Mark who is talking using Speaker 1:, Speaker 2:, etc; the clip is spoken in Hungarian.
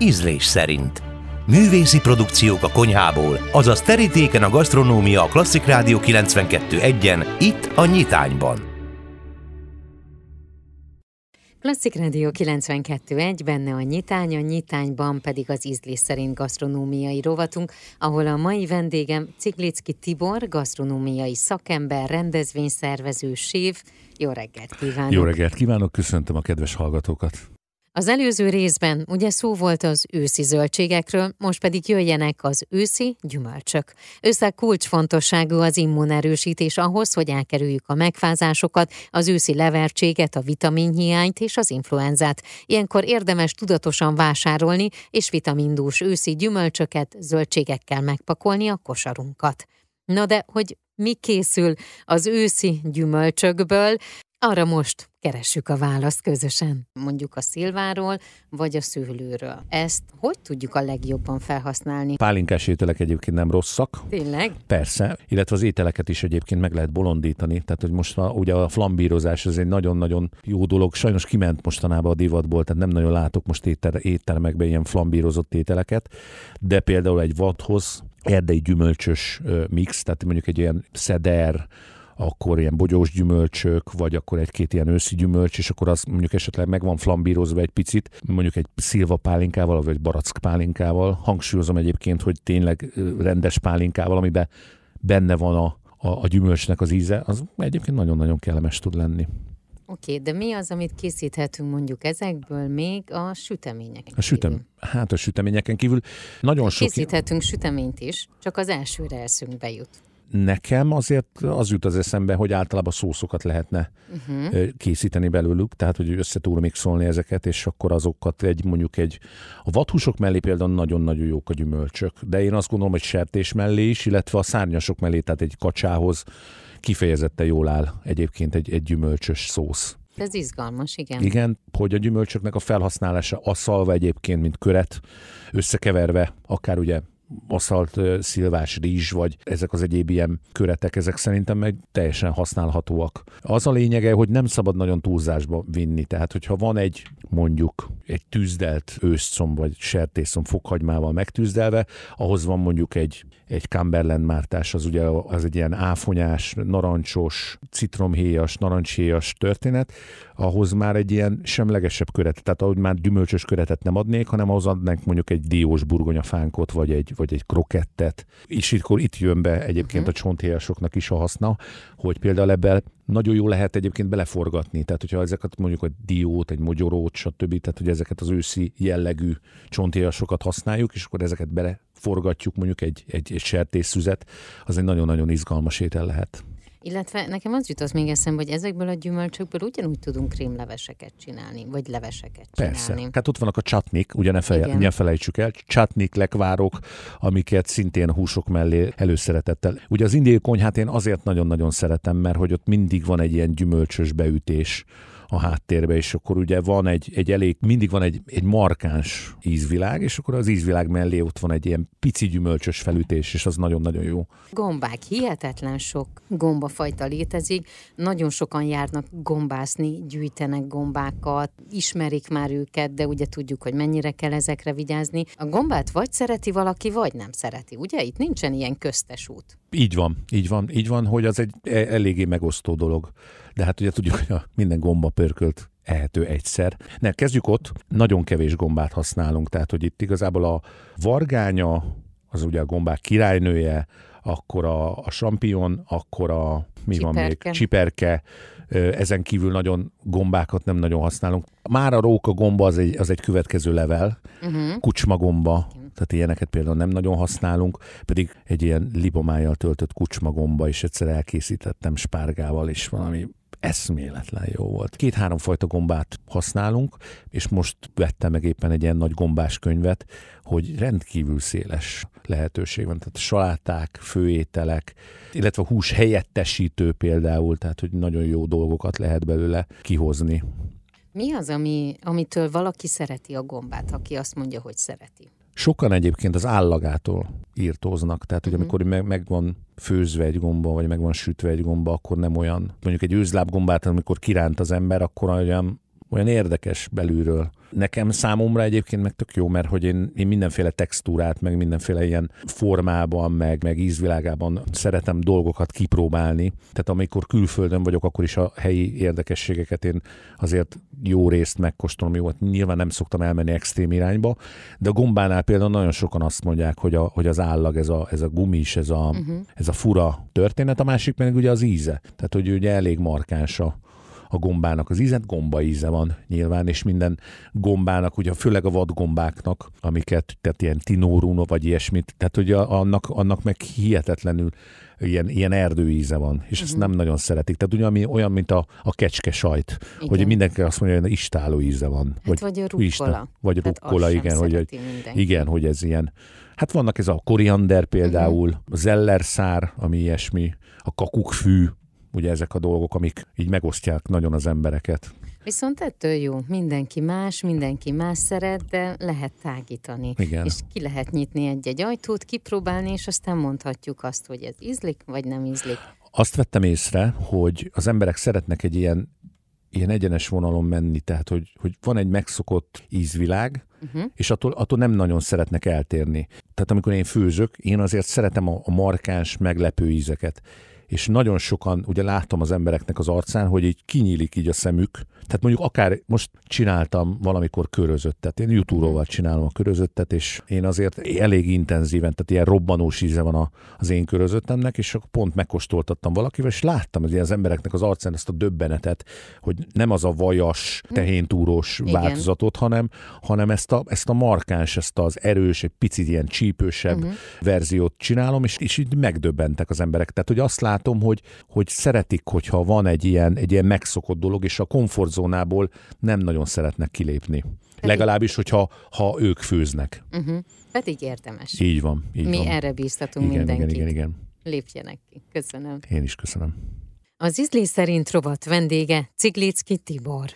Speaker 1: ízlés szerint. Művészi produkciók a konyhából, azaz terítéken a gasztronómia a Klasszik Rádió 92.1-en, itt a Nyitányban.
Speaker 2: Klasszik Rádió 92.1, benne a nyitány, a nyitányban pedig az ízlés szerint gasztronómiai rovatunk, ahol a mai vendégem Ciklicki Tibor, gasztronómiai szakember, rendezvényszervező, sév. Jó reggelt kívánok!
Speaker 3: Jó reggelt kívánok, köszöntöm a kedves hallgatókat!
Speaker 2: Az előző részben ugye szó volt az őszi zöldségekről, most pedig jöjjenek az őszi gyümölcsök. Össze kulcsfontosságú az immunerősítés ahhoz, hogy elkerüljük a megfázásokat, az őszi levertséget, a vitaminhiányt és az influenzát. Ilyenkor érdemes tudatosan vásárolni és vitamindús őszi gyümölcsöket, zöldségekkel megpakolni a kosarunkat. Na de, hogy mi készül az őszi gyümölcsökből, arra most keressük a választ közösen. Mondjuk a szilváról, vagy a szőlőről. Ezt hogy tudjuk a legjobban felhasználni?
Speaker 3: Pálinkás ételek egyébként nem rosszak.
Speaker 2: Tényleg?
Speaker 3: Persze, illetve az ételeket is egyébként meg lehet bolondítani. Tehát, hogy most a, ugye a flambírozás ez egy nagyon-nagyon jó dolog. Sajnos kiment mostanában a divatból, tehát nem nagyon látok most éter, éttermekben ilyen flambírozott ételeket, de például egy vadhoz erdei gyümölcsös mix, tehát mondjuk egy ilyen szeder, akkor ilyen bogyós gyümölcsök, vagy akkor egy-két ilyen őszi gyümölcs, és akkor az mondjuk esetleg meg van flambírozva egy picit, mondjuk egy szilva pálinkával, vagy barack pálinkával. Hangsúlyozom egyébként, hogy tényleg rendes pálinkával, amiben benne van a, a, a gyümölcsnek az íze, az egyébként nagyon-nagyon kellemes tud lenni.
Speaker 2: Oké, okay, de mi az, amit készíthetünk mondjuk ezekből még a süteményeken
Speaker 3: A sütem, hát a süteményeken kívül nagyon sok...
Speaker 2: Készíthetünk süteményt is, csak az elsőre eszünkbe jut
Speaker 3: nekem azért az jut az eszembe, hogy általában szószokat lehetne uh-huh. készíteni belőlük, tehát hogy össze tudom mixolni ezeket, és akkor azokat egy mondjuk egy... A vadhúsok mellé például nagyon-nagyon jók a gyümölcsök, de én azt gondolom, hogy sertés mellé is, illetve a szárnyasok mellé, tehát egy kacsához kifejezetten jól áll egyébként egy, egy gyümölcsös szósz.
Speaker 2: Ez izgalmas, igen.
Speaker 3: Igen, hogy a gyümölcsöknek a felhasználása asszalva egyébként, mint köret, összekeverve, akár ugye aszalt szilvás rizs, vagy ezek az egyéb ilyen köretek, ezek szerintem meg teljesen használhatóak. Az a lényege, hogy nem szabad nagyon túlzásba vinni. Tehát, hogyha van egy mondjuk egy tűzdelt őszcom, vagy sertészom fokhagymával megtűzdelve, ahhoz van mondjuk egy, egy Cumberland mártás, az ugye az egy ilyen áfonyás, narancsos, citromhéjas, narancshéjas történet, ahhoz már egy ilyen semlegesebb köretet, tehát ahogy már gyümölcsös köretet nem adnék, hanem ahhoz adnánk mondjuk egy diós burgonyafánkot, vagy egy, vagy egy krokettet. És akkor itt jön be egyébként uh-huh. a csonthéjasoknak is a haszna, hogy például ebben nagyon jó lehet egyébként beleforgatni. Tehát, hogyha ezeket mondjuk egy diót, egy mogyorót, stb., tehát hogy ezeket az őszi jellegű csonthéjasokat használjuk, és akkor ezeket beleforgatjuk mondjuk egy, egy, egy sertészszüzet, az egy nagyon-nagyon izgalmas étel lehet.
Speaker 2: Illetve nekem az jut az még eszembe, hogy ezekből a gyümölcsökből ugyanúgy tudunk krémleveseket csinálni, vagy leveseket csinálni.
Speaker 3: Persze. Hát ott vannak a csatnik, ugye ne, fej, ne felejtsük el, csatnik, lekvárok, amiket szintén húsok mellé előszeretettel. Ugye az indiai konyhát én azért nagyon-nagyon szeretem, mert hogy ott mindig van egy ilyen gyümölcsös beütés a háttérbe, és akkor ugye van egy, egy elég, mindig van egy, egy markáns ízvilág, és akkor az ízvilág mellé ott van egy ilyen pici gyümölcsös felütés, és az nagyon-nagyon jó.
Speaker 2: Gombák, hihetetlen sok gombafajta létezik, nagyon sokan járnak gombászni, gyűjtenek gombákat, ismerik már őket, de ugye tudjuk, hogy mennyire kell ezekre vigyázni. A gombát vagy szereti valaki, vagy nem szereti, ugye? Itt nincsen ilyen köztes út.
Speaker 3: Így van, így van, így van, hogy az egy e, eléggé megosztó dolog de hát ugye tudjuk, hogy a minden gomba pörkölt ehető egyszer. Ne, kezdjük ott, nagyon kevés gombát használunk, tehát hogy itt igazából a vargánya, az ugye a gombák királynője, akkor a, a sampion, akkor a mi Csiperke. van még, csiperke, ezen kívül nagyon gombákat nem nagyon használunk. Már a róka gomba az egy, az egy következő level, uh-huh. kucsma gomba, tehát ilyeneket például nem nagyon használunk, pedig egy ilyen libomájjal töltött kucsmagomba is egyszer elkészítettem spárgával, és valami eszméletlen jó volt. Két-három fajta gombát használunk, és most vettem meg éppen egy ilyen nagy gombás könyvet, hogy rendkívül széles lehetőség van. Tehát saláták, főételek, illetve hús helyettesítő például, tehát hogy nagyon jó dolgokat lehet belőle kihozni.
Speaker 2: Mi az, ami, amitől valaki szereti a gombát, aki azt mondja, hogy szereti?
Speaker 3: Sokan egyébként az állagától írtóznak, tehát hogy uh-huh. amikor meg, meg van főzve egy gomba, vagy meg van sütve egy gomba, akkor nem olyan, mondjuk egy őzlábgombát, amikor kiránt az ember, akkor olyan olyan érdekes belülről. Nekem számomra egyébként meg tök jó, mert hogy én, én mindenféle textúrát, meg mindenféle ilyen formában, meg, meg ízvilágában szeretem dolgokat kipróbálni. Tehát amikor külföldön vagyok, akkor is a helyi érdekességeket én azért jó részt megkóstolom. Jó, hát nyilván nem szoktam elmenni extrém irányba, de a gombánál például nagyon sokan azt mondják, hogy, a, hogy az állag, ez a, ez a gumis, ez a, uh-huh. ez a fura történet, a másik pedig ugye az íze. Tehát, hogy ugye elég markáns a, a gombának az ízet, gomba íze van nyilván, és minden gombának, ugye főleg a vadgombáknak, amiket, tehát ilyen tinóruno vagy ilyesmit, tehát ugye annak, annak meg hihetetlenül ilyen, ilyen erdőíze van, és uh-huh. ezt mhm. nem nagyon szeretik. Tehát ugye ami, olyan, mint a, a kecske sajt, igen. hogy mindenki azt mondja, hogy istáló íze van.
Speaker 2: Hát vagy, vagy a rukkola.
Speaker 3: Vagy Tehát rukkola, igen, hogy, igen, hogy ez ilyen. Hát vannak ez a koriander például, uh-huh. a zellerszár, ami ilyesmi, a kakukkfű, ugye ezek a dolgok, amik így megosztják nagyon az embereket.
Speaker 2: Viszont ettől jó, mindenki más, mindenki más szeret, de lehet tágítani.
Speaker 3: Igen.
Speaker 2: És ki lehet nyitni egy-egy ajtót, kipróbálni, és aztán mondhatjuk azt, hogy ez ízlik, vagy nem ízlik.
Speaker 3: Azt vettem észre, hogy az emberek szeretnek egy ilyen ilyen egyenes vonalon menni, tehát hogy, hogy van egy megszokott ízvilág, uh-huh. és attól, attól nem nagyon szeretnek eltérni. Tehát amikor én főzök, én azért szeretem a, a markáns, meglepő ízeket és nagyon sokan, ugye látom az embereknek az arcán, hogy így kinyílik így a szemük, tehát mondjuk akár most csináltam valamikor körözöttet, én YouTube-ról csinálom a körözöttet, és én azért elég intenzíven, tehát ilyen robbanós íze van a, az én körözöttemnek, és akkor pont megkóstoltattam valakivel, és láttam az, az embereknek az arcán ezt a döbbenetet, hogy nem az a vajas, hm. tehéntúrós Igen. változatot, hanem, hanem ezt a, ezt a markáns, ezt az erős, egy picit ilyen csípősebb uh-huh. verziót csinálom, és, és így megdöbbentek az emberek. Tehát, hogy azt látom, hogy, hogy szeretik, hogyha van egy ilyen, egy ilyen megszokott dolog, és a komfortzónából nem nagyon szeretnek kilépni. Pedig... Legalábbis, hogyha ha ők főznek.
Speaker 2: Uh-huh. Pedig érdemes.
Speaker 3: Így van. Így
Speaker 2: Mi
Speaker 3: van.
Speaker 2: erre bíztatunk igen, mindenkit.
Speaker 3: Igen, igen, igen.
Speaker 2: Lépjenek ki. Köszönöm.
Speaker 3: Én is köszönöm.
Speaker 2: Az ízlés szerint rovat vendége Ciglicki Tibor.